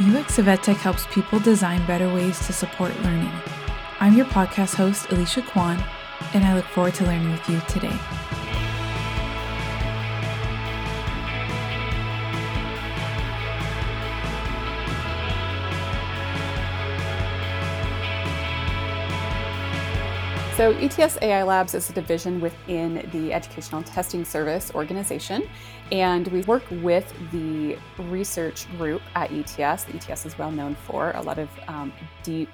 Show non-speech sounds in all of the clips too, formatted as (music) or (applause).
UX of EdTech helps people design better ways to support learning. I'm your podcast host, Alicia Quan, and I look forward to learning with you today. So, ETS AI Labs is a division within the Educational Testing Service organization, and we work with the research group at ETS. The ETS is well known for a lot of um, deep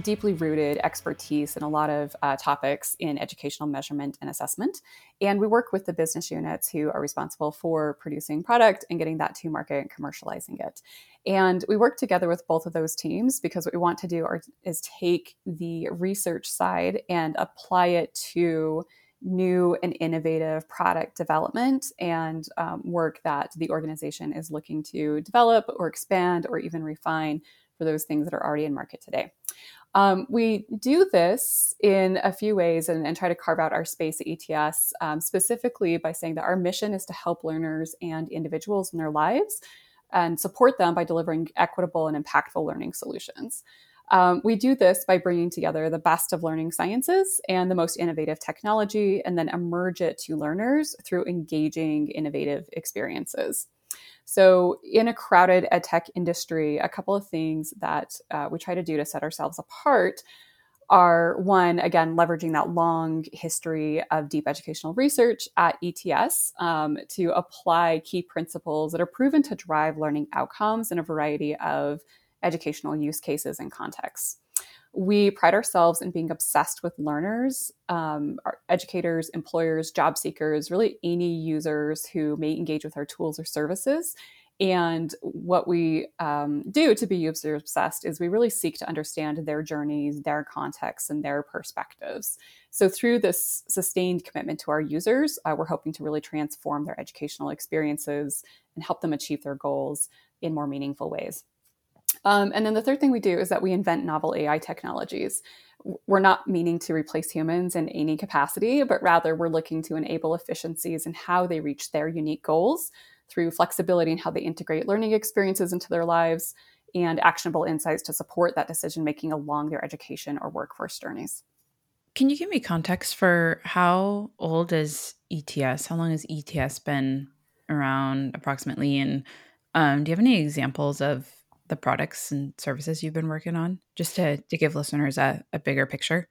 deeply rooted expertise in a lot of uh, topics in educational measurement and assessment. And we work with the business units who are responsible for producing product and getting that to market and commercializing it. And we work together with both of those teams because what we want to do are, is take the research side and apply it to new and innovative product development and um, work that the organization is looking to develop or expand or even refine for those things that are already in market today. Um, we do this in a few ways and, and, try to carve out our space at ETS, um, specifically by saying that our mission is to help learners and individuals in their lives and support them by delivering equitable and impactful learning solutions. Um, we do this by bringing together the best of learning sciences and the most innovative technology, and then emerge it to learners through engaging, innovative experiences. So, in a crowded ed tech industry, a couple of things that uh, we try to do to set ourselves apart are one, again, leveraging that long history of deep educational research at ETS um, to apply key principles that are proven to drive learning outcomes in a variety of educational use cases and contexts we pride ourselves in being obsessed with learners, um, educators, employers, job seekers, really any users who may engage with our tools or services. And what we um, do to be user obsessed is we really seek to understand their journeys, their contexts, and their perspectives. So, through this sustained commitment to our users, uh, we're hoping to really transform their educational experiences and help them achieve their goals in more meaningful ways. Um, and then the third thing we do is that we invent novel AI technologies. We're not meaning to replace humans in any capacity, but rather we're looking to enable efficiencies in how they reach their unique goals through flexibility in how they integrate learning experiences into their lives and actionable insights to support that decision making along their education or workforce journeys. Can you give me context for how old is ETS? How long has ETS been around approximately? And um, do you have any examples of the products and services you've been working on, just to, to give listeners a, a bigger picture?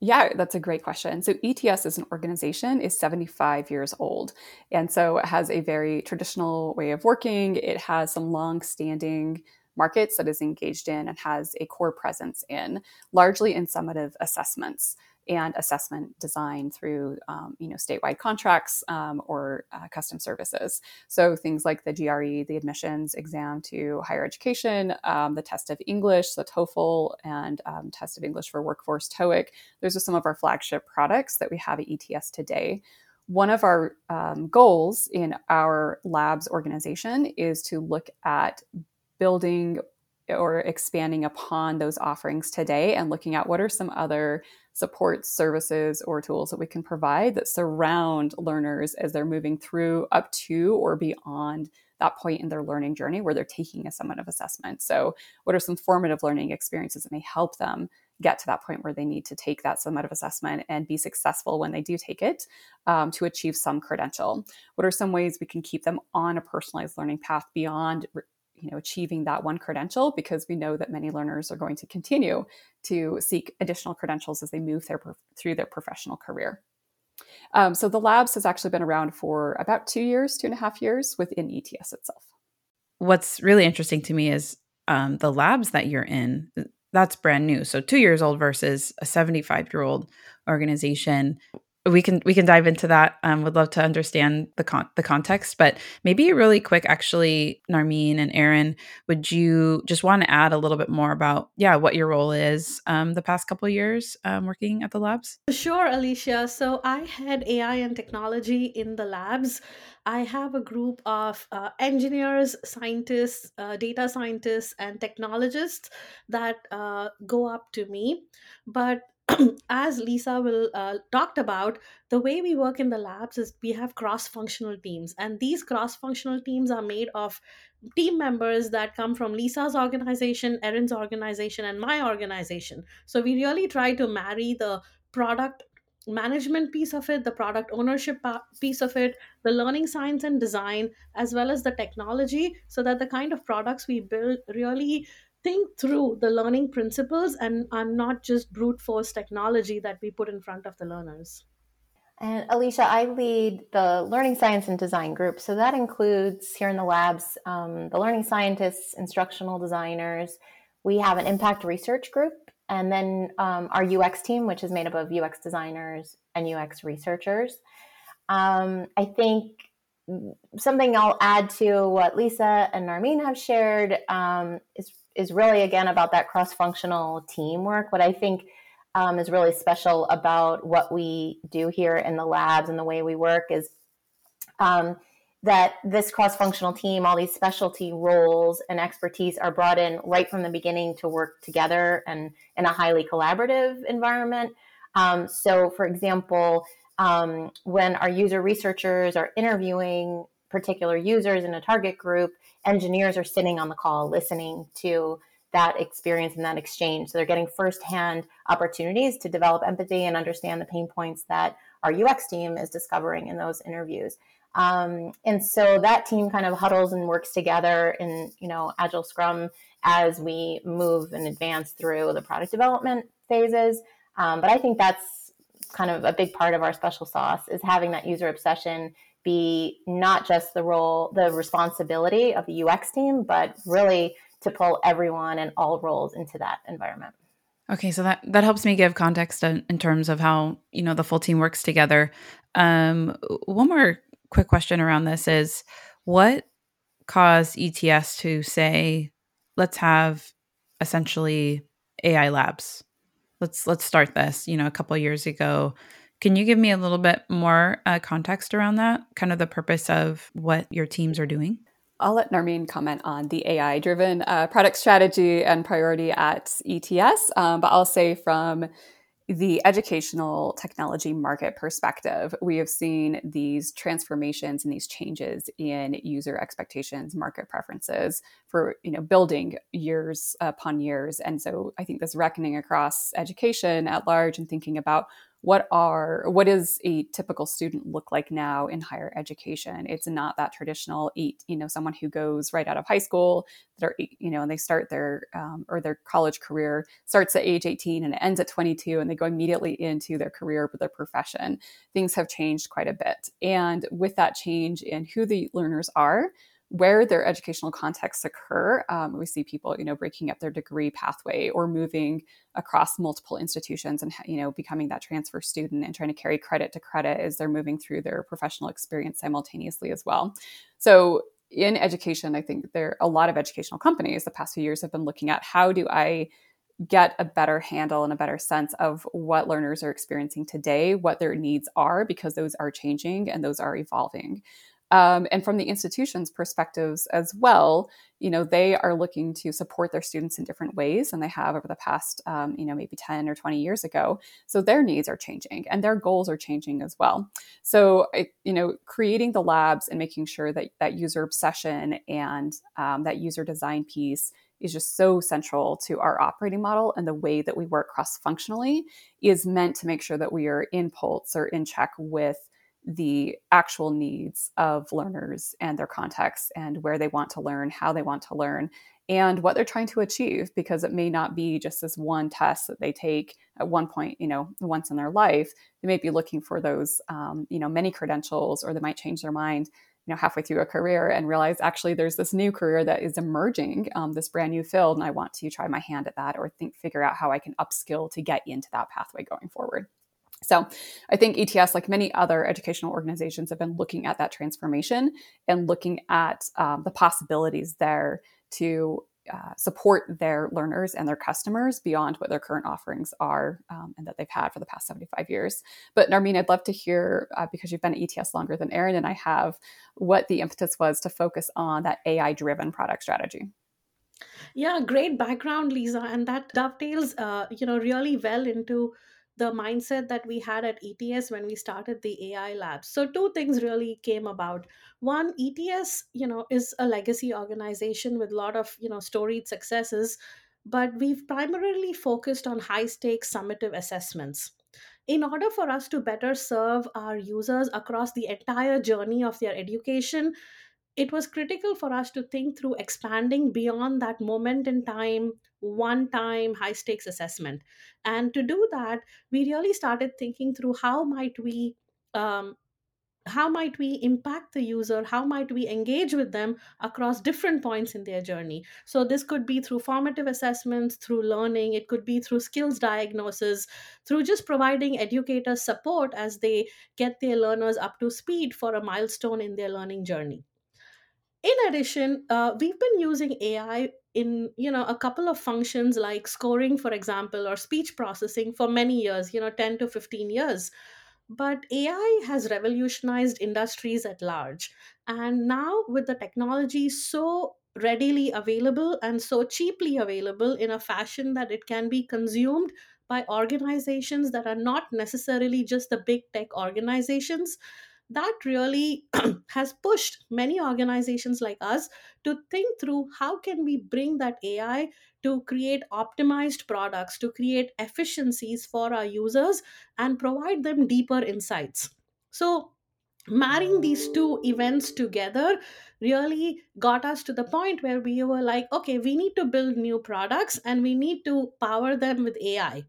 Yeah, that's a great question. So ETS as an organization is 75 years old. And so it has a very traditional way of working. It has some long-standing markets that is engaged in and has a core presence in, largely in summative assessments and assessment design through um, you know statewide contracts um, or uh, custom services. So things like the GRE, the admissions exam to higher education, um, the test of English, the TOEFL, and um, test of English for workforce TOEIC. Those are some of our flagship products that we have at ETS today. One of our um, goals in our labs organization is to look at building or expanding upon those offerings today and looking at what are some other support services or tools that we can provide that surround learners as they're moving through up to or beyond that point in their learning journey where they're taking a summative assessment. So, what are some formative learning experiences that may help them get to that point where they need to take that summative assessment and be successful when they do take it um, to achieve some credential? What are some ways we can keep them on a personalized learning path beyond you know achieving that one credential because we know that many learners are going to continue to seek additional credentials as they move their, through their professional career. Um, so the labs has actually been around for about two years two and a half years within ets itself. What's really interesting to me is um, the labs that you're in that's brand new. So two years old versus a 75 year old organization we can we can dive into that. Um, would love to understand the con- the context, but maybe really quick, actually, Narmeen and Erin, would you just want to add a little bit more about yeah what your role is um, the past couple years um, working at the labs? Sure, Alicia. So I had AI and technology in the labs. I have a group of uh, engineers, scientists, uh, data scientists, and technologists that uh, go up to me. But (clears throat) as Lisa will uh, talked about, the way we work in the labs is we have cross-functional teams, and these cross-functional teams are made of team members that come from Lisa's organization, Erin's organization, and my organization. So we really try to marry the product management piece of it, the product ownership piece of it, the learning science and design, as well as the technology, so that the kind of products we build really think through the learning principles and are not just brute force technology that we put in front of the learners. And Alicia, I lead the Learning Science and Design group. So that includes here in the labs um, the learning scientists, instructional designers. We have an impact research group, and then um, our UX team, which is made up of UX designers and UX researchers. Um, I think something I'll add to what Lisa and Narmeen have shared um, is is really again about that cross functional teamwork. What I think um, is really special about what we do here in the labs and the way we work is um, that this cross functional team, all these specialty roles and expertise are brought in right from the beginning to work together and in a highly collaborative environment. Um, so, for example, um, when our user researchers are interviewing particular users in a target group, engineers are sitting on the call listening to that experience and that exchange. So they're getting firsthand opportunities to develop empathy and understand the pain points that our UX team is discovering in those interviews. Um, and so that team kind of huddles and works together in you know agile scrum as we move and advance through the product development phases. Um, but I think that's kind of a big part of our special sauce is having that user obsession be not just the role, the responsibility of the UX team, but really to pull everyone and all roles into that environment. Okay, so that that helps me give context in, in terms of how you know the full team works together. Um, one more quick question around this is what caused ETS to say, let's have essentially AI labs. Let's let's start this. You know, a couple years ago, can you give me a little bit more uh, context around that? Kind of the purpose of what your teams are doing? I'll let Narmeen comment on the AI driven uh, product strategy and priority at ETS, um, but I'll say from the educational technology market perspective, we have seen these transformations and these changes in user expectations, market preferences for you know building years upon years, and so I think this reckoning across education at large and thinking about what are what does a typical student look like now in higher education? It's not that traditional eight you know someone who goes right out of high school they're you know and they start their um, or their college career starts at age 18 and it ends at 22 and they go immediately into their career or their profession. Things have changed quite a bit. And with that change in who the learners are where their educational contexts occur. Um, we see people, you know, breaking up their degree pathway or moving across multiple institutions and, you know, becoming that transfer student and trying to carry credit to credit as they're moving through their professional experience simultaneously as well. So in education, I think there are a lot of educational companies the past few years have been looking at how do I get a better handle and a better sense of what learners are experiencing today, what their needs are, because those are changing and those are evolving. Um, and from the institution's perspectives as well, you know, they are looking to support their students in different ways than they have over the past, um, you know, maybe 10 or 20 years ago. So their needs are changing and their goals are changing as well. So, you know, creating the labs and making sure that that user obsession and um, that user design piece is just so central to our operating model and the way that we work cross functionally is meant to make sure that we are in pulse or in check with the actual needs of learners and their contexts and where they want to learn, how they want to learn, and what they're trying to achieve because it may not be just this one test that they take at one point, you know, once in their life. They may be looking for those, um, you know, many credentials, or they might change their mind, you know, halfway through a career and realize actually there's this new career that is emerging, um, this brand new field, and I want to try my hand at that or think, figure out how I can upskill to get into that pathway going forward. So I think ETS, like many other educational organizations, have been looking at that transformation and looking at um, the possibilities there to uh, support their learners and their customers beyond what their current offerings are um, and that they've had for the past 75 years. But Narmeen, I'd love to hear, uh, because you've been at ETS longer than Erin and I have, what the impetus was to focus on that AI driven product strategy. Yeah, great background, Lisa, and that dovetails, uh, you know, really well into the mindset that we had at ETS when we started the AI labs. So two things really came about. One, ETS, you know, is a legacy organization with a lot of, you know, storied successes, but we've primarily focused on high stakes summative assessments. In order for us to better serve our users across the entire journey of their education, it was critical for us to think through expanding beyond that moment in time one time high stakes assessment. And to do that we really started thinking through how might we um, how might we impact the user how might we engage with them across different points in their journey. So this could be through formative assessments through learning it could be through skills diagnosis through just providing educators support as they get their learners up to speed for a milestone in their learning journey in addition uh, we've been using ai in you know a couple of functions like scoring for example or speech processing for many years you know 10 to 15 years. But ai has revolutionized industries at large. And now with the technology so readily available and so cheaply available in a fashion that it can be consumed by organizations that are not necessarily just the big tech organizations that really (clears throat) has pushed many organizations like us to think through how can we bring that ai to create optimized products to create efficiencies for our users and provide them deeper insights. So marrying these two events together really got us to the point where we were like okay we need to build new products and we need to power them with ai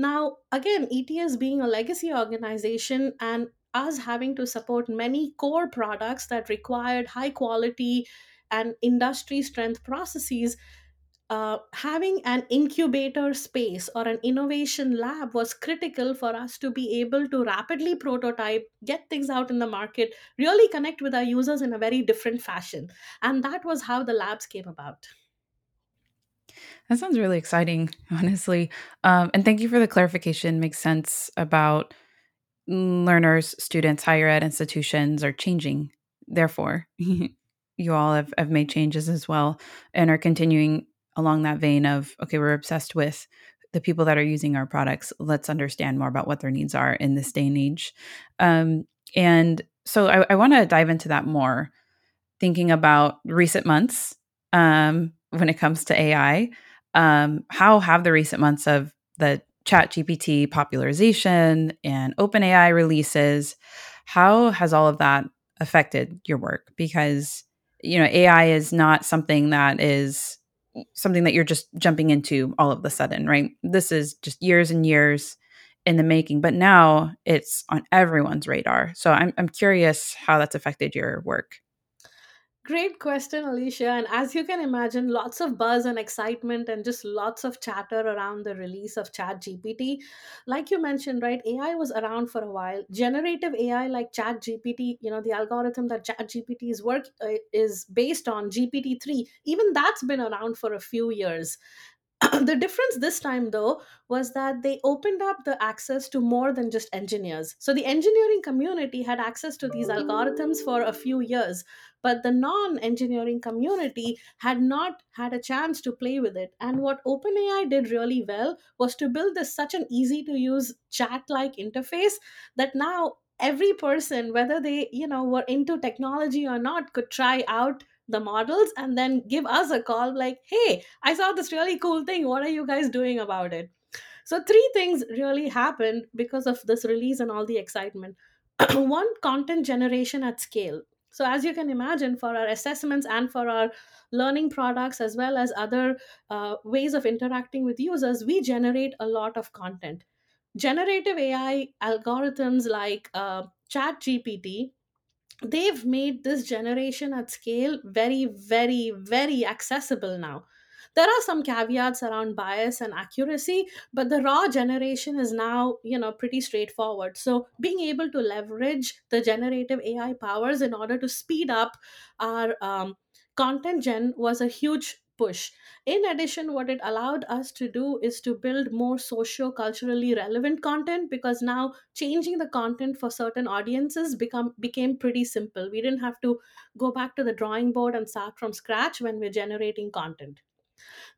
now, again, ETS being a legacy organization and us having to support many core products that required high quality and industry strength processes, uh, having an incubator space or an innovation lab was critical for us to be able to rapidly prototype, get things out in the market, really connect with our users in a very different fashion. And that was how the labs came about. That sounds really exciting, (laughs) honestly. Um, and thank you for the clarification. Makes sense about learners, students, higher ed institutions are changing. Therefore, (laughs) you all have, have made changes as well and are continuing along that vein of okay, we're obsessed with the people that are using our products. Let's understand more about what their needs are in this day and age. Um, and so I, I want to dive into that more, thinking about recent months um, when it comes to AI um, how have the recent months of the chat gpt popularization and openai releases how has all of that affected your work? Because you know ai is not something that is something that you're just jumping into all of the sudden right? This is just years and years in the making but now it's on everyone's radar. So i'm, I'm curious how that's affected your work Great question, Alicia. And as you can imagine, lots of buzz and excitement and just lots of chatter around the release of ChatGPT. Like you mentioned, right, AI was around for a while. Generative AI like ChatGPT, you know, the algorithm that ChatGPT's work uh, is based on, GPT-3, even that's been around for a few years. (clears throat) the difference this time though was that they opened up the access to more than just engineers. So the engineering community had access to these algorithms for a few years but the non-engineering community had not had a chance to play with it. And what openai did really well was to build this such an easy to use chat like interface that now every person whether they you know were into technology or not could try out the models and then give us a call like hey i saw this really cool thing. What are you guys doing about it? So three things really happened because of this release and all the excitement. (clears throat) One content generation at scale. So as you can imagine for our assessments and for our learning products as well as other uh, ways of interacting with users we generate a lot of content. Generative ai algorithms like uh, chat gpt they've made this generation at scale very very very accessible now. There are some caveats around bias and accuracy but the raw generation is now you know pretty straightforward. So being able to leverage the generative ai powers in order to speed up our um, content gen was a huge push. In addition what it allowed us to do is to build more socio culturally relevant content because now changing the content for certain audiences become became pretty simple. We didn't have to go back to the drawing board and start from scratch when we're generating content.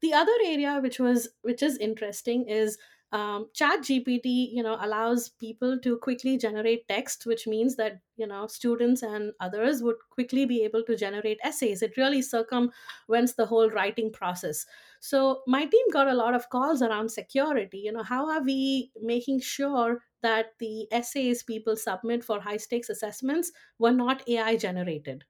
The other area which was which is interesting is um, chat gpt you know allows people to quickly generate text which means that you know students and others would quickly be able to generate essays. It really circumvents the whole writing process. So my team got a lot of calls around security. You know how are we making sure that the essays people submit for high stakes assessments were not ai generated?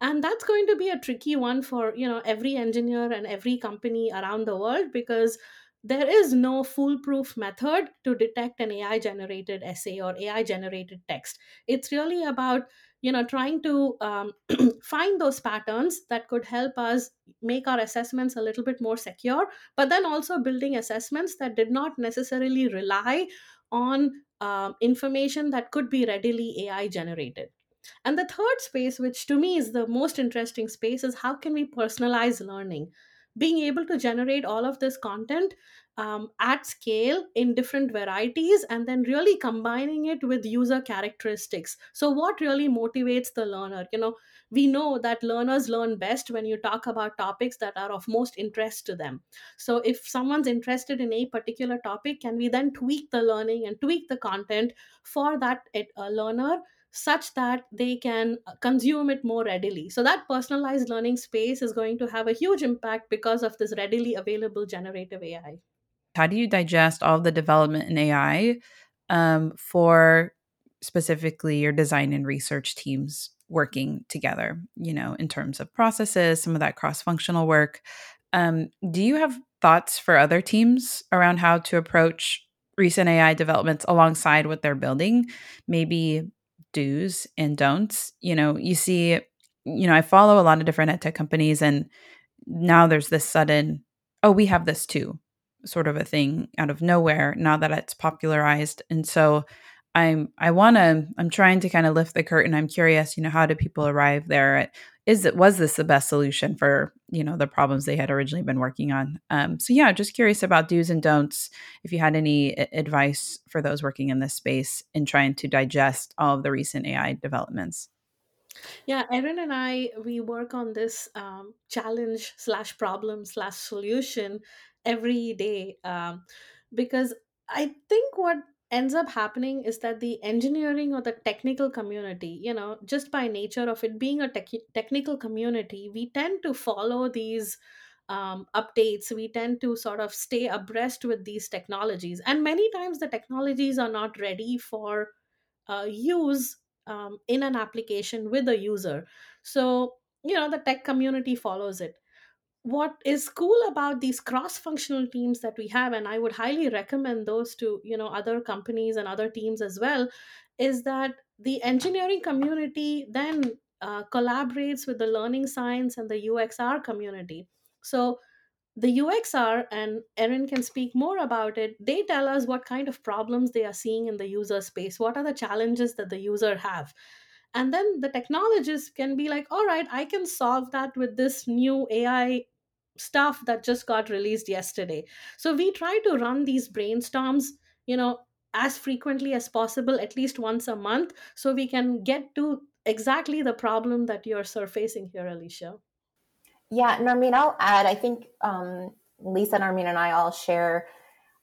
And that's going to be a tricky one for you know every engineer and every company around the world because there is no foolproof method to detect an ai generated essay or ai generated text it's really about you know trying to um, (clears throat) find those patterns that could help us make our assessments a little bit more secure but then also building assessments that did not necessarily rely on um, information that could be readily ai generated and the third space, which to me is the most interesting space, is how can we personalize learning? Being able to generate all of this content um, at scale in different varieties and then really combining it with user characteristics. So, what really motivates the learner? You know, we know that learners learn best when you talk about topics that are of most interest to them. So, if someone's interested in a particular topic, can we then tweak the learning and tweak the content for that uh, learner such that they can uh, consume it more readily. So, that personalized learning space is going to have a huge impact because of this readily available generative AI. How do you digest all the development in AI um, for specifically your design and research teams working together, you know, in terms of processes, some of that cross functional work? Um, do you have thoughts for other teams around how to approach recent AI developments alongside what they're building? Maybe do's and don'ts. You know, you see, you know, I follow a lot of different ed tech companies, and now there's this sudden, oh, we have this too, sort of a thing out of nowhere now that it's popularized. And so I'm I want to I'm trying to kind of lift the curtain. I'm curious, you know, how do people arrive there? Is it was this the best solution for you know the problems they had originally been working on? Um, so yeah, just curious about do's and don'ts. If you had any advice for those working in this space in trying to digest all of the recent AI developments. Yeah, Erin and I we work on this um, challenge slash problem slash solution every day um, because I think what ends up happening is that the engineering or the technical community you know just by nature of it being a tech- technical community we tend to follow these um, updates. We tend to sort of stay abreast with these technologies. And many times the technologies are not ready for uh, use um, in an application with a user. So you know the tech community follows it what is cool about these cross functional teams that we have and i would highly recommend those to you know other companies and other teams as well is that the engineering community then uh, collaborates with the learning science and the uxr community. So the uxr and erin can speak more about it they tell us what kind of problems they are seeing in the user space what are the challenges that the user have. And then the technologists can be like all right i can solve that with this new ai stuff that just got released yesterday. So we try to run these brainstorms, you know, as frequently as possible, at least once a month, so we can get to exactly the problem that you're surfacing here, Alicia. Yeah, Narmeen, I'll add, I think um, Lisa, Narmeen, and I all share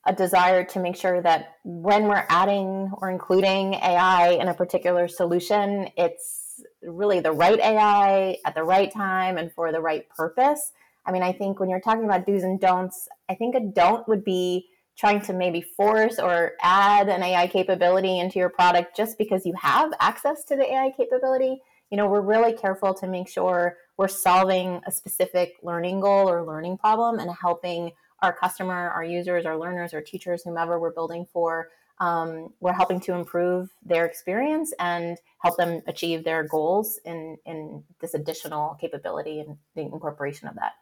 a desire to make sure that when we're adding or including AI in a particular solution, it's really the right AI at the right time and for the right purpose. I mean, I think when you're talking about do's and don'ts, I think a don't would be trying to maybe force or add an AI capability into your product just because you have access to the AI capability. You know, we're really careful to make sure we're solving a specific learning goal or learning problem and helping our customer, our users, our learners, our teachers, whomever we're building for. Um, we're helping to improve their experience and help them achieve their goals in, in this additional capability and the incorporation of that.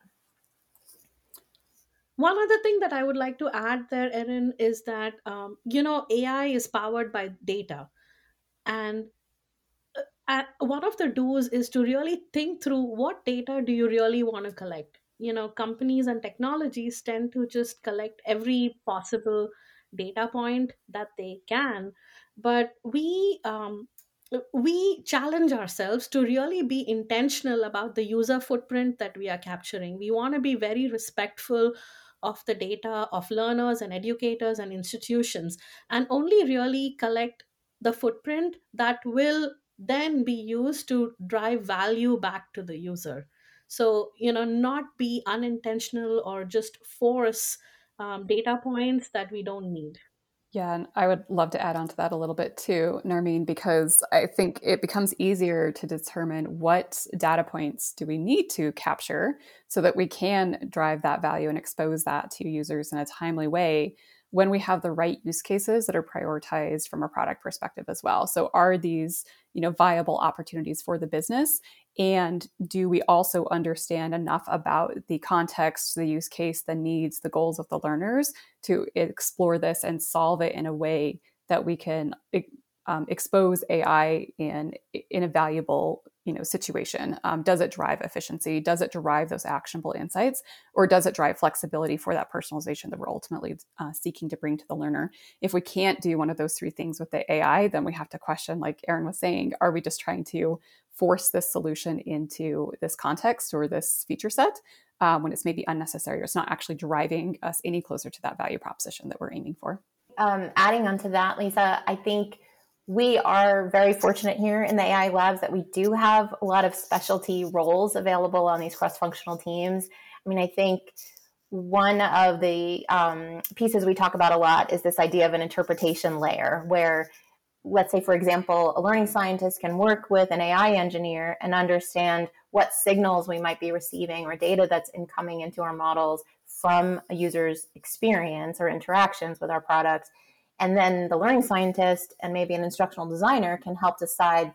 One other thing that I would like to add there, Erin, is that um, you know AI is powered by data, and uh, one of the do's is to really think through what data do you really want to collect. You know, companies and technologies tend to just collect every possible data point that they can, but we um, we challenge ourselves to really be intentional about the user footprint that we are capturing. We want to be very respectful of the data of learners and educators and institutions and only really collect the footprint that will then be used to drive value back to the user. So you know not be unintentional or just force um, data points that we don't need yeah, and I would love to add on to that a little bit too, Narmeen, because I think it becomes easier to determine what data points do we need to capture so that we can drive that value and expose that to users in a timely way when we have the right use cases that are prioritized from a product perspective as well. So are these, you know, viable opportunities for the business and do we also understand enough about the context, the use case, the needs, the goals of the learners to explore this and solve it in a way that we can um, expose AI in in a valuable you know situation? Um, does it drive efficiency? Does it derive those actionable insights, or does it drive flexibility for that personalization that we're ultimately uh, seeking to bring to the learner? If we can't do one of those three things with the AI, then we have to question, like Erin was saying, are we just trying to force this solution into this context or this feature set um, when it's maybe unnecessary or it's not actually driving us any closer to that value proposition that we're aiming for? Um, adding on to that, Lisa, I think we are very fortunate here in the AI labs that we do have a lot of specialty roles available on these cross functional teams. I mean, I think one of the um, pieces we talk about a lot is this idea of an interpretation layer where let's say for example a learning scientist can work with an ai engineer and understand what signals we might be receiving or data that's incoming into our models from a user's experience or interactions with our products and then the learning scientist and maybe an instructional designer can help decide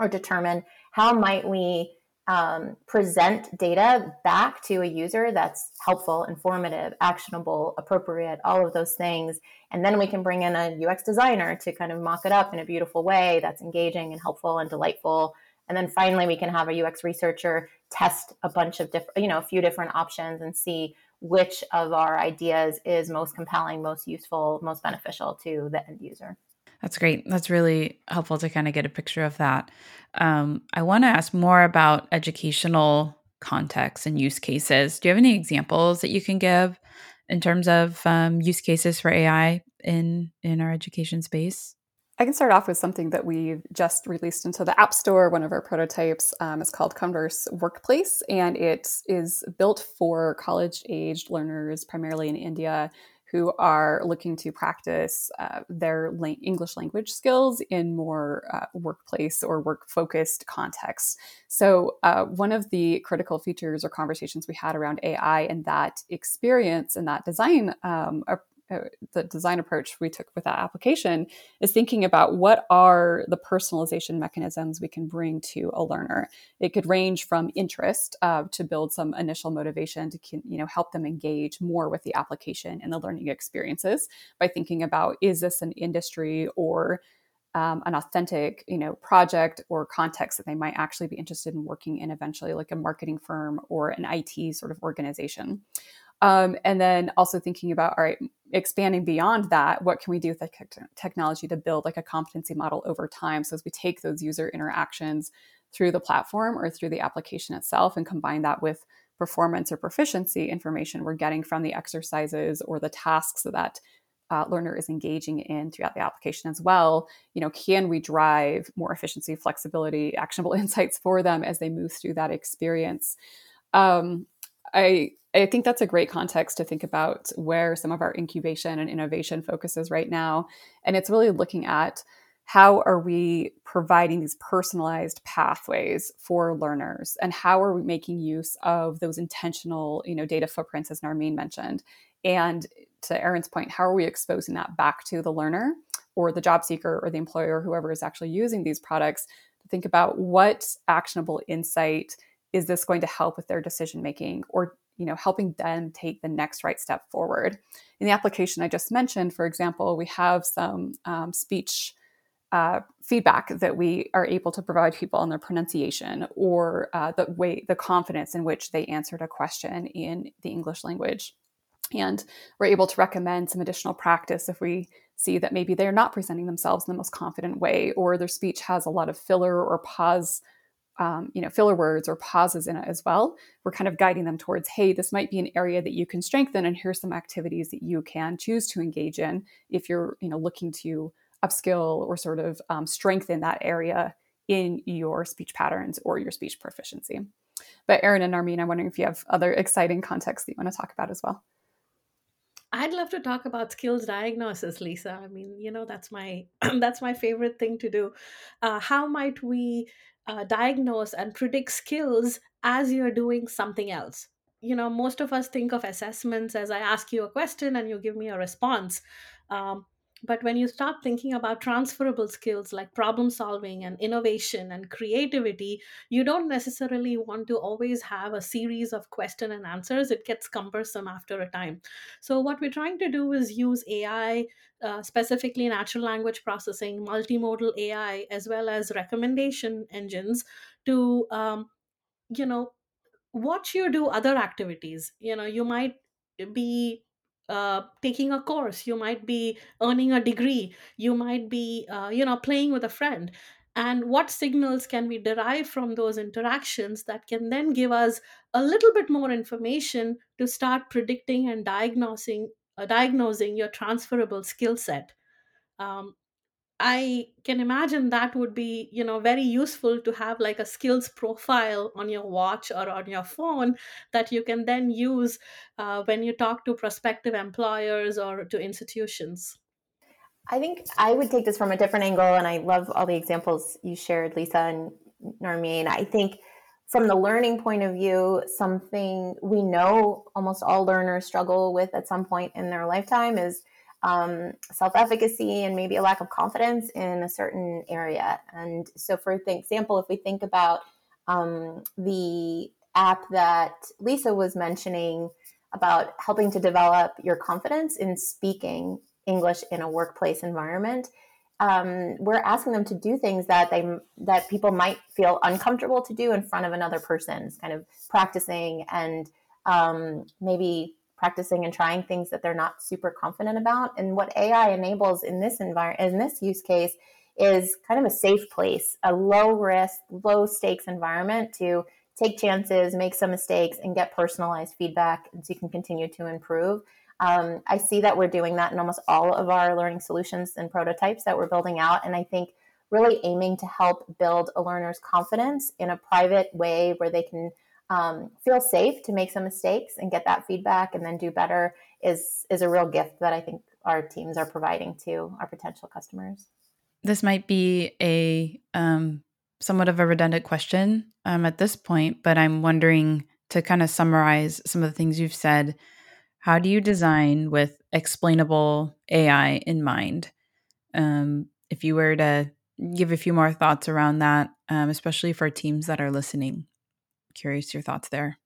or determine how might we um, present data back to a user that's helpful, informative, actionable, appropriate, all of those things. And then we can bring in a UX designer to kind of mock it up in a beautiful way that's engaging and helpful and delightful. And then finally, we can have a UX researcher test a bunch of different, you know, a few different options and see which of our ideas is most compelling, most useful, most beneficial to the end user. That's great. That's really helpful to kind of get a picture of that. Um, I want to ask more about educational contexts and use cases. Do you have any examples that you can give in terms of um, use cases for AI in in our education space? I can start off with something that we've just released into the App Store. One of our prototypes um, is called Converse Workplace, and it is built for college aged learners, primarily in India, who are looking to practice uh, their la- English language skills in more uh, workplace or work focused contexts. So, uh, one of the critical features or conversations we had around AI and that experience and that design um, the design approach we took with that application is thinking about what are the personalization mechanisms we can bring to a learner. It could range from interest uh, to build some initial motivation to you know help them engage more with the application and the learning experiences by thinking about is this an industry or um, an authentic you know project or context that they might actually be interested in working in eventually like a marketing firm or an it sort of organization um, and then also thinking about, all right, expanding beyond that, what can we do with the technology to build like a competency model over time? So as we take those user interactions through the platform or through the application itself and combine that with performance or proficiency information we're getting from the exercises or the tasks that that uh, learner is engaging in throughout the application as well you know can we drive more efficiency flexibility actionable (laughs) insights for them as they move through that experience um, I I think that's a great context to think about where some of our incubation and innovation focuses right now. And it's really looking at how are we providing these personalized pathways for learners and how are we making use of those intentional you know data footprints as narmeen mentioned and to erin's point how are we exposing that back to the learner or the job seeker or the employer whoever is actually using these products to think about what actionable insight is this going to help with their decision making or you know helping them take the next right step forward? In the application i just mentioned for example we have some um, speech uh, feedback that we are able to provide people on their pronunciation or uh, the way the confidence in which they answered a question in the english language. And we're able to recommend some additional practice if we see that maybe they're not presenting themselves in the most confident way or their speech has a lot of filler or pause um, you know filler words or pauses in it as well we're kind of guiding them towards hey this might be an area that you can strengthen and here's some activities that you can choose to engage in if you're you know looking to upskill or sort of um, strengthen that area in your speech patterns or your speech proficiency but erin and narmeen i'm wondering if you have other exciting contexts that you want to talk about as well I'd love to talk about skills diagnosis, Lisa. I mean, you know, that's my (clears throat) that's my favorite thing to do. Uh, how might we uh, diagnose and predict skills as you're doing something else? You know, most of us think of assessments as I ask you a question and you give me a response. Um, but when you start thinking about transferable skills like problem solving and innovation and creativity, you don't necessarily want to always have a series of question and answers. It gets cumbersome after a time. So, what we're trying to do is use AI, uh, specifically natural language processing, multimodal AI, as well as recommendation engines to, um, you know, watch you do other activities. You know, you might be uh, taking a course. You might be earning a degree. You might be uh, you know playing with a friend. And what signals can we derive from those interactions that can then give us a little bit more information to start predicting and diagnosing uh, diagnosing your transferable skill set? Um, I can imagine that would be, you know, very useful to have like a skills profile on your watch or on your phone that you can then use uh, when you talk to prospective employers or to institutions. I think I would take this from a different angle, and I love all the examples you shared, Lisa and Narmeen. I think from the learning point of view, something we know almost all learners struggle with at some point in their lifetime is um, self efficacy and maybe a lack of confidence in a certain area. And so, for example, if we think about um, the app that Lisa was mentioning about helping to develop your confidence in speaking English in a workplace environment. Um, we're asking them to do things that they that people might feel uncomfortable to do in front of another person. It's kind of practicing and um, maybe practicing and trying things that they're not super confident about. And what AI enables in this environment, in this use case, is kind of a safe place, a low risk, low stakes environment to take chances, make some mistakes, and get personalized feedback so you can continue to improve. Um, I see that we're doing that in almost all of our learning solutions and prototypes that we're building out. And I think really aiming to help build a learner's confidence in a private way where they can um, feel safe to make some mistakes and get that feedback and then do better is is a real gift that I think our teams are providing to our potential customers. This might be a um, somewhat of a redundant question um, at this point, but I'm wondering to kind of summarize some of the things you've said. How do you design with explainable AI in mind? Um, if you were to give a few more thoughts around that, um, especially for teams that are listening curious your thoughts there.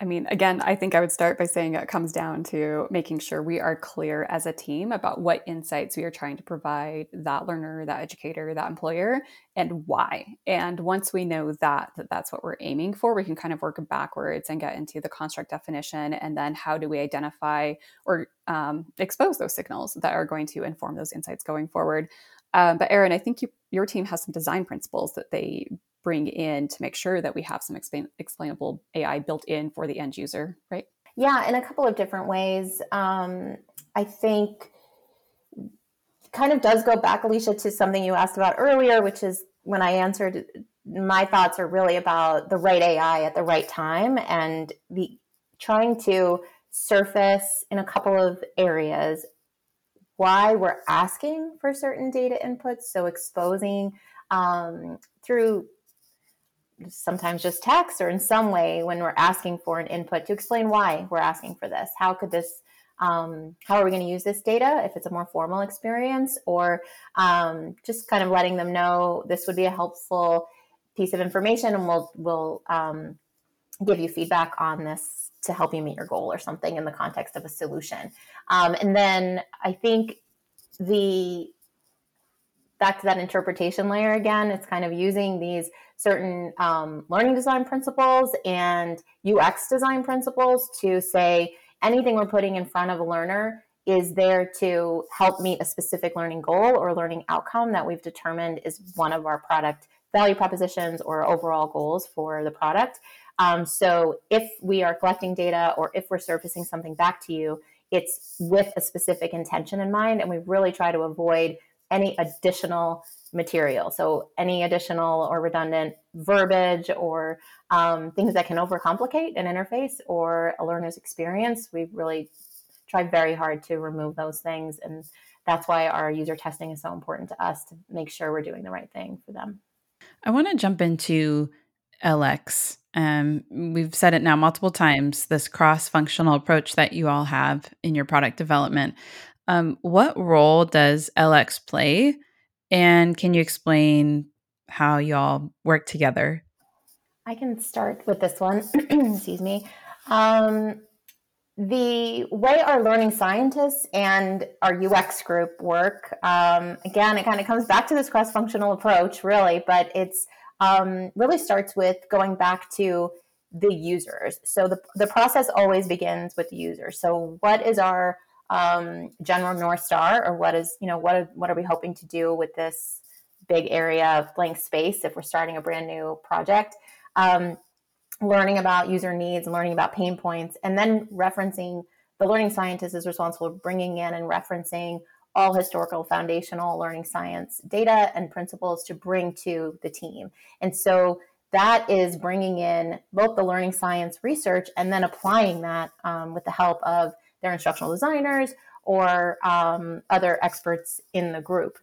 I mean, again, I think I would start by saying it comes down to making sure we are clear as a team about what insights we are trying to provide that learner, that educator, that employer, and why. And once we know that, that that's what we're aiming for, we can kind of work backwards and get into the construct definition. And then how do we identify or um, expose those signals that are going to inform those insights going forward? Um, but Erin, I think you, your team has some design principles that they bring in to make sure that we have some explain, explainable AI built in for the end user, right? Yeah, in a couple of different ways. Um, I think kind of does go back, Alicia, to something you asked about earlier, which is when I answered, my thoughts are really about the right AI at the right time and the trying to surface in a couple of areas why we're asking for certain data inputs. So exposing um, through sometimes just text or in some way when we're asking for an input to explain why we're asking for this. How could this, um, how are we going to use this data if it's a more formal experience, or um, just kind of letting them know this would be a helpful piece of information, and we'll we'll um, give you feedback on this to help you meet your goal or something in the context of a solution. Um, and then I think the back to that interpretation layer again, it's kind of using these certain um, learning design principles and UX design principles to say anything we're putting in front of a learner is there to help meet a specific learning goal or learning outcome that we've determined is one of our product value propositions or overall goals for the product. Um, so if we are collecting data or if we're surfacing something back to you, it's with a specific intention in mind, and we really try to avoid any additional material. So any additional or redundant verbiage or um, things that can overcomplicate an interface or a learner's experience, we really try very hard to remove those things. And that's why our user testing is so important to us to make sure we're doing the right thing for them. I want to jump into LX. Um, we've said it now multiple times this cross functional approach that you all have in your product development. Um, what role does LX play? And can you explain how y'all work together? I can start with this one. (clears throat) Excuse me. Um, the way our learning scientists and our UX group work, um, again, it kind of comes back to this cross functional approach, really, but it's um, really starts with going back to the users. So the, the process always begins with the users. So what is our um, general north star, or what is you know what are, what are we hoping to do with this big area of blank space if we're starting a brand new project? Um, learning about user needs and learning about pain points, and then referencing the learning scientist is responsible for bringing in and referencing all historical foundational learning science data and principles to bring to the team. And so that is bringing in both the learning science research and then applying that um, with the help of their instructional designers or um, other experts in the group.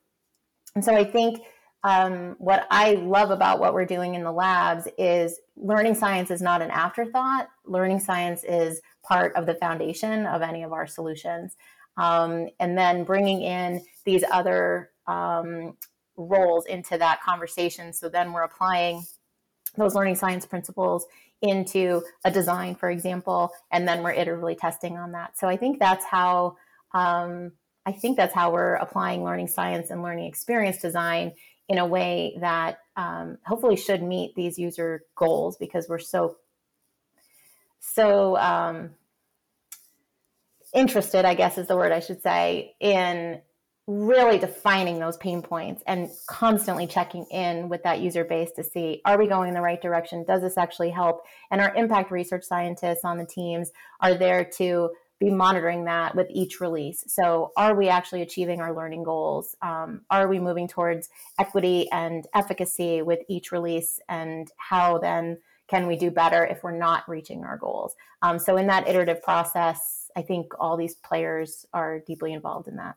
And so I think um, what I love about what we're doing in the labs is learning science is not an afterthought. Learning science is part of the foundation of any of our solutions um, and then bringing in these other um, roles into that conversation. So then we're applying those learning science principles into a design, for example, and then we're iteratively testing on that. So I think that's how um, I think that's how we're applying learning science and learning experience design in a way that um, hopefully should meet these user goals because we're so so um, interested, I guess is the word I should say, in really defining those pain points and constantly checking in with that user base to see are we going in the right direction? Does this actually help? And our impact research scientists on the teams are there to be monitoring that with each release. So, are we actually achieving our learning goals? Um, are we moving towards equity and efficacy with each release? And how then can we do better if we're not reaching our goals? Um, so, in that iterative process, I think all these players are deeply involved in that.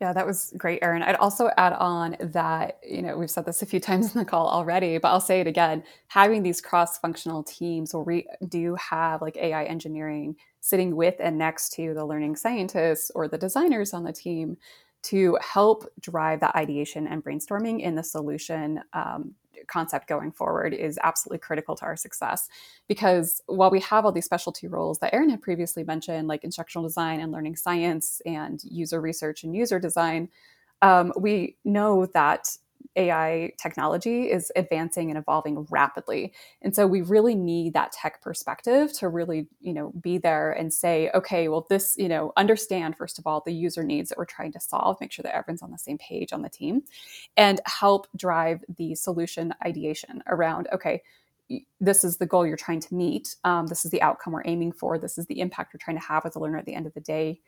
Yeah, that was great, Erin. I'd also add on that, you know, we've said this a few (laughs) times in the call already, but I'll say it again. Having these cross functional teams where we do have like AI engineering sitting with and next to the learning scientists or the designers on the team to help drive that ideation and brainstorming in the solution um, concept going forward is absolutely critical to our success. Because while we have all these specialty roles that Erin had previously mentioned, like instructional design and learning science and user research and user design, um, we know that AI technology is advancing and evolving rapidly. And so we really need that tech perspective to really, you know, be there and say, okay, well, this, you know, understand first of all the user needs that we're trying to solve, make sure that everyone's on the same page on the team, and help drive the solution ideation around, okay, this is the goal you're trying to meet. Um, this is the outcome we're aiming for. This is the impact we're trying to have with the learner at the end of the day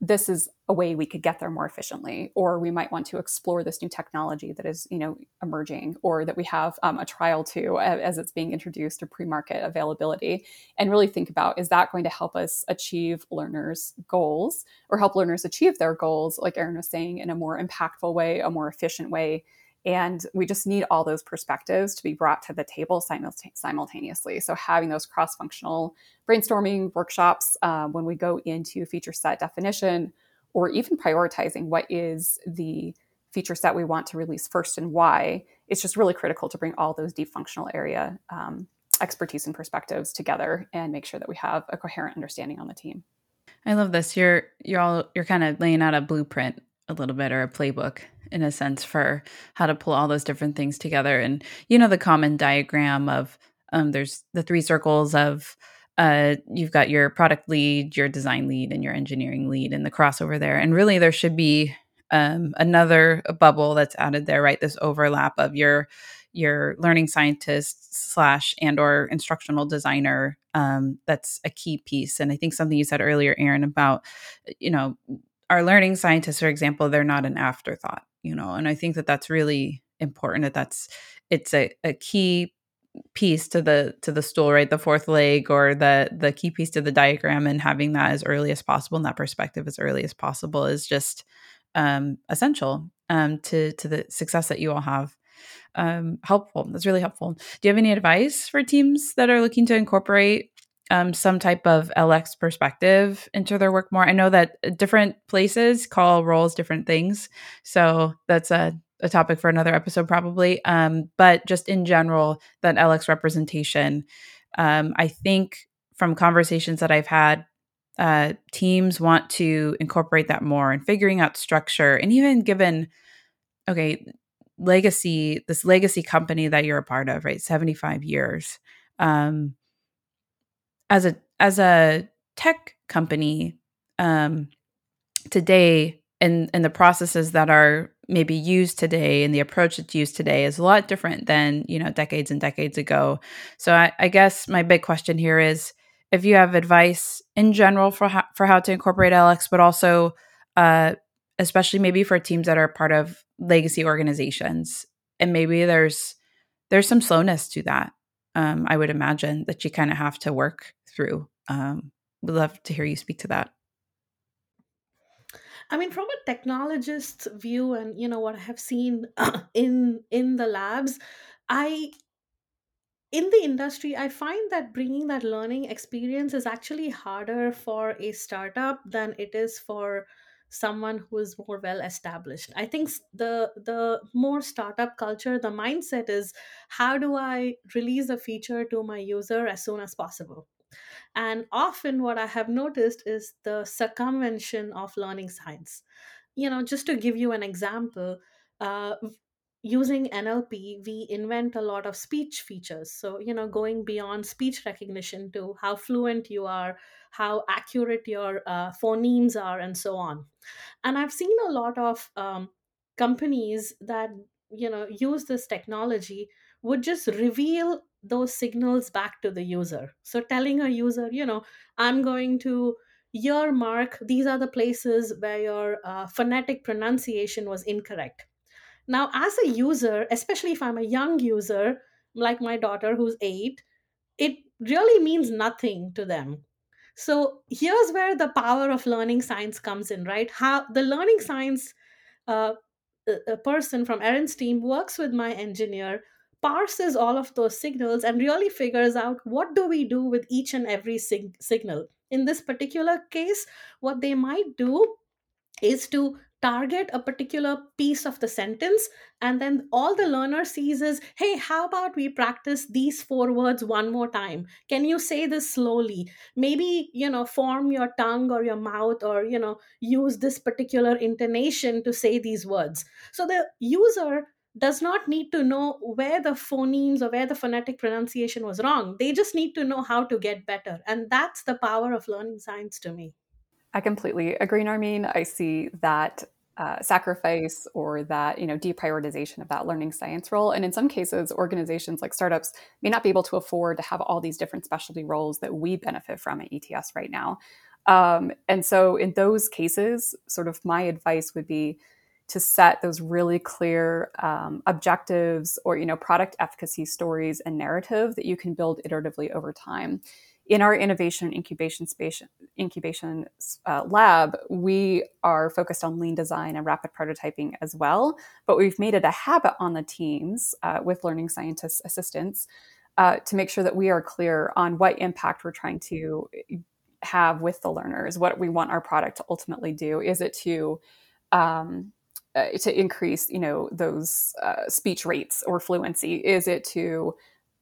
this is a way we could get there more efficiently or we might want to explore this new technology that is you know emerging or that we have um, a trial to as it's being introduced or pre-market availability and really think about is that going to help us achieve learners goals or help learners achieve their goals like erin was saying in a more impactful way a more efficient way and we just need all those perspectives to be brought to the table simultaneously. So, having those cross functional brainstorming workshops uh, when we go into feature set definition, or even prioritizing what is the feature set we want to release first and why, it's just really critical to bring all those deep functional area um, expertise and perspectives together and make sure that we have a coherent understanding on the team. I love this. You're you're all you're kind of laying out a blueprint a little bit or a playbook in a sense for how to pull all those different things together. And you know the common diagram of um, there's the three circles of uh, you've got your product lead your design lead and your engineering lead and the crossover there. And really there should be um, another bubble that's added there right? This overlap of your your learning scientist slash and or instructional designer um, that's a key piece. And i think something you said earlier Erin about you know our learning scientists for example they're not an afterthought you know and i think that that's really important that that's it's a, a key piece to the to the stool right? The fourth leg or the the key piece to the diagram and having that as early as possible and that perspective as early as possible is just um essential um to to the success that you all have. Um helpful. That's really helpful. Do you have any advice for teams that are looking to incorporate um, some type of LX perspective into their work more. I know that different places call roles different things, so that's a a topic for another episode probably um, but just in general that lx representation um, i think from conversations that i've had uh, teams want to incorporate that more and figuring out structure and even given okay legacy this legacy company that you're a part of right 75 years um, as a as a tech company um, today and and the processes that are maybe used today and the approach that's used today is a lot different than you know decades and decades ago. So i, I guess my big question here is if you have advice in general for how, for how to incorporate lx but also uh, especially maybe for teams that are part of legacy organizations and maybe there's there's some slowness to that um, i would imagine that you kind of have to work through um, would love to hear you speak to that. I mean, from a technologist's view, and you know what I have seen (clears throat) in in the labs, I in the industry, I find that bringing that learning experience is actually harder for a startup than it is for someone who is more well established. I think the the more startup culture, the mindset is how do I release a feature to my user as soon as possible and often, what I have noticed is the circumvention of learning science. You know, just to give you an example, uh, using NLP, we invent a lot of speech features. So, you know, going beyond speech recognition to how fluent you are, how accurate your uh, phonemes are, and so on. And i've seen a lot of um, companies that you know use this technology would just reveal those signals back to the user. So telling a user you know i'm going to earmark these are the places where your uh, phonetic pronunciation was incorrect. Now as a user especially if i'm a young user like my daughter who's 8 it really means nothing to them so here's where the power of learning science comes in, right? How the learning science uh, a person from Erin's team works with my engineer, parses all of those signals, and really figures out what do we do with each and every sig- signal. In this particular case, what they might do is to target a particular piece of the sentence and then all the learner sees is hey how about we practice these four words one more time? Can you say this slowly? Maybe you know form your tongue or your mouth or you know use this particular intonation to say these words. So the user does not need to know where the phonemes or where the phonetic pronunciation was wrong. They just need to know how to get better and that's the power of learning science to me I completely agree, Narmeen. I see that uh, sacrifice or that you know deprioritization of that learning science role, and in some cases, organizations like startups may not be able to afford to have all these different specialty roles that we benefit from at ETS right now. Um, and so, in those cases, sort of my advice would be to set those really clear um, objectives or you know product efficacy stories and narrative that you can build iteratively over time in our innovation incubation space incubation uh, lab we are focused on lean design and rapid prototyping as well but we've made it a habit on the teams uh, with learning scientists assistants uh, to make sure that we are clear on what impact we're trying to have with the learners what we want our product to ultimately do. Is it to um, uh, to increase you know those uh, speech rates or fluency? Is it to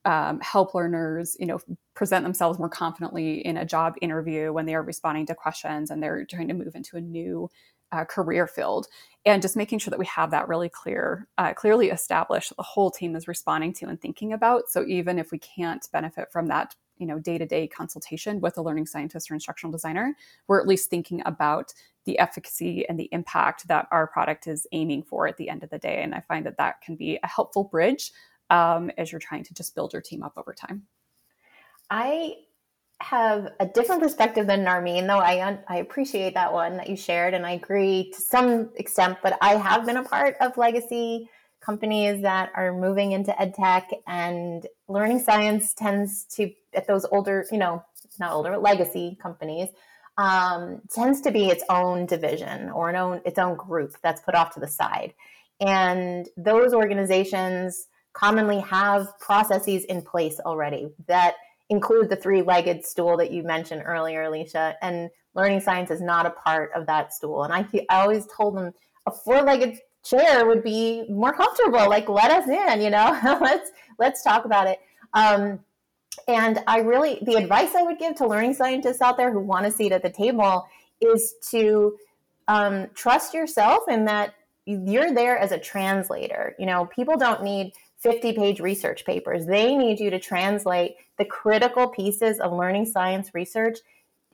um, help learners, you know, present themselves more confidently in a job interview when they are responding to questions and they're trying to move into a new uh, career field, and just making sure that we have that really clear, uh, clearly established the whole team is responding to and thinking about. So even if we can't benefit from that, you know, day-to-day consultation with a learning scientist or instructional designer, we're at least thinking about the efficacy and the impact that our product is aiming for at the end of the day. And I find that that can be a helpful bridge um, as you're trying to just build your team up over time? I have a different perspective than Narmeen, though I un- I appreciate that one that you shared, and I agree to some extent. But I have been a part of legacy companies that are moving into ed tech, and learning science tends to at those older, you know, not older, but legacy companies um, tends to be its own division or an own its own group that's put off to the side, and those organizations commonly have processes in place already that include the three-legged stool that you mentioned earlier, Alicia. And learning science is not a part of that stool. And I, I always told them a four-legged chair would be more comfortable. Like, let us in, you know. (laughs) let's let's talk about it. Um, and I really, the advice I would give to learning scientists out there who want a seat at the table is to um, trust yourself and that you're there as a translator. You know, people don't need 50 page research papers. They need you to translate the critical pieces of learning science research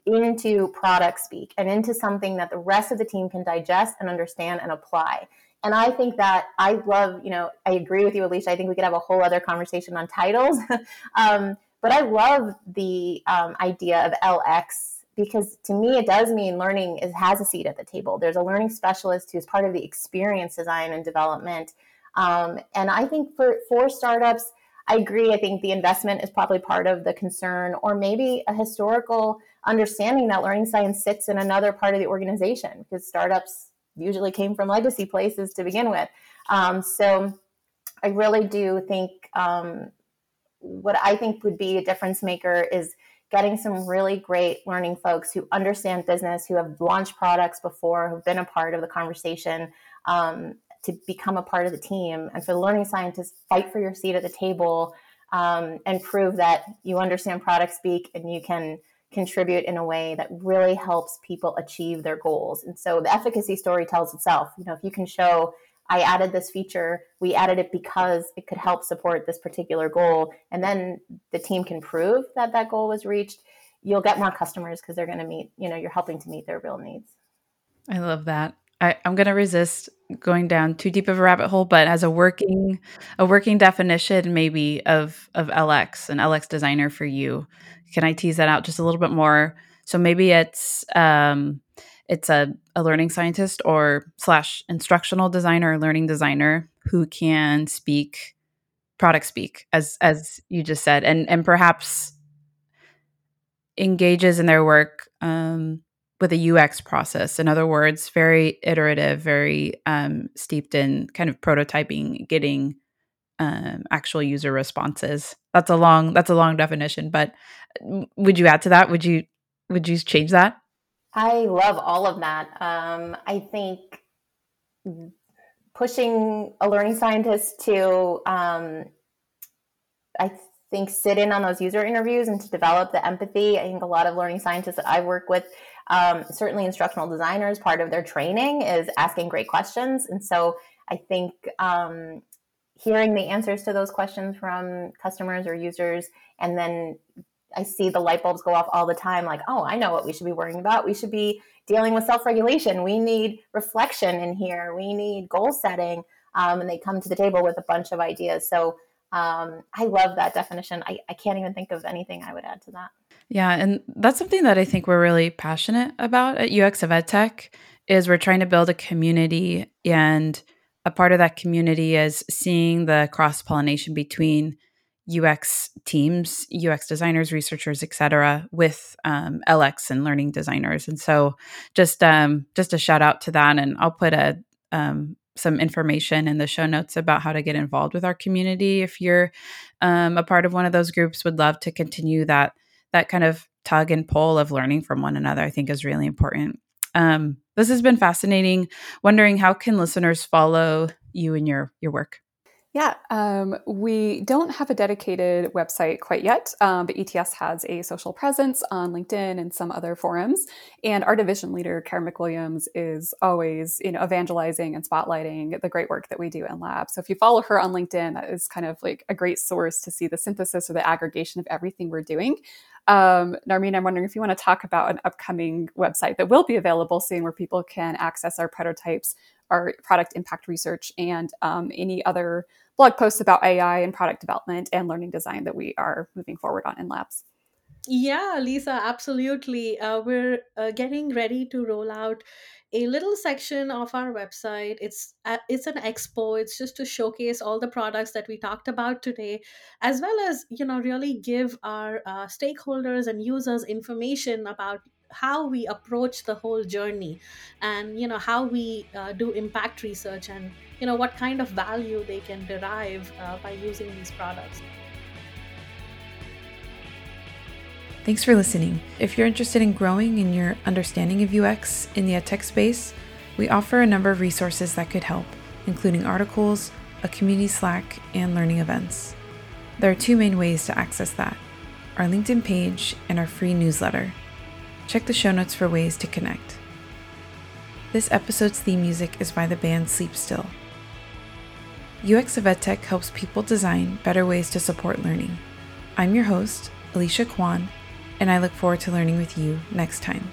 into product speak and into something that the rest of the team can digest and understand and apply. And I think that I love, you know, I agree with you, Alicia. I think we could have a whole other conversation on titles. (laughs) um, but I love the um, idea of LX because to me it does mean learning is, has a seat at the table. There's a learning specialist who's part of the experience design and development um, and I think for, for startups, I agree. I think the investment is probably part of the concern, or maybe a historical understanding that learning science sits in another part of the organization because startups usually came from legacy places to begin with. Um, so I really do think um, what I think would be a difference maker is getting some really great learning folks who understand business, who have launched products before, who've been a part of the conversation, um, to become a part of the team. And for the learning scientists fight for your seat at the table um, and prove that you understand product speak and you can contribute in a way that really helps people achieve their goals. And so the efficacy story tells itself. You know if you can show i added this feature we added it because it could help support this particular goal and then the team can prove that that goal was reached you'll get more customers because they're going to meet you know you're helping to meet their real needs. I love that. I, I'm going to resist going down too deep of a rabbit hole, but as a working a working definition maybe of of LX, an LX designer for you, can I tease that out just a little bit more? So maybe it's um, it's a, a learning scientist or slash instructional designer or learning designer who can speak product speak as as you just said and and perhaps engages in their work um, with a UX process. In other words, very iterative, very um, steeped in kind of prototyping, getting um, actual user responses. That's a long that's a long definition, but would you add to that? Would you would you change that? I love all of that. Um, I think pushing a learning scientist to um, I think sit in on those user interviews and to develop the empathy. I think a lot of learning scientists that I work with um, certainly, instructional designers, part of their training is asking great questions. And so I think um, hearing the answers to those questions from customers or users, and then I see the light bulbs go off all the time like, oh, I know what we should be worrying about. We should be dealing with self regulation. We need reflection in here. We need goal setting. Um, and they come to the table with a bunch of ideas. So um, I love that definition. I, I can't even think of anything I would add to that. Yeah, and that's something that I think we're really passionate about at UX of EdTech is we're trying to build a community and a part of that community is seeing the cross pollination between UX teams, UX designers, researchers, etc., with um, LX and learning designers. And so, just um, just a shout out to that, and I'll put a um, some information in the show notes about how to get involved with our community. If you're um, a part of one of those groups, would love to continue that that kind of tug and pull of learning from one another. I think is really important. Um, this has been fascinating. Wondering how can listeners follow you and your your work? Yeah, um, we don't have a dedicated website quite yet, um, but ETS has a social presence on LinkedIn and some other forums. And our division leader, Karen McWilliams, is always you know evangelizing and spotlighting the great work that we do in lab. So if you follow her on LinkedIn, that is kind of like a great source to see the synthesis or the aggregation of everything we're doing. Um, I'm wondering if you want to talk about an upcoming website that will be available soon where people can access our prototypes our product impact research and um, any other blog posts about AI and product development and learning design that we are moving forward on in labs. Yeah, Lisa, absolutely. Uh, we're uh, getting ready to roll out a little section of our website. It's uh, it's an expo. It's just to showcase all the products that we talked about today, as well as you know really give our uh, stakeholders and users information about how we approach the whole journey, and you know how we uh, do impact research, and you know what kind of value they can derive uh, by using these products. Thanks for listening. If you're interested in growing in your understanding of UX in the edtech space, we offer a number of resources that could help, including articles, a community Slack, and learning events. There are two main ways to access that our LinkedIn page and our free newsletter. Check the show notes for ways to connect. This episode's theme music is by the band Sleep Still. UX of EdTech helps people design better ways to support learning. I'm your host, Alicia Quan and I look forward to learning with you next time.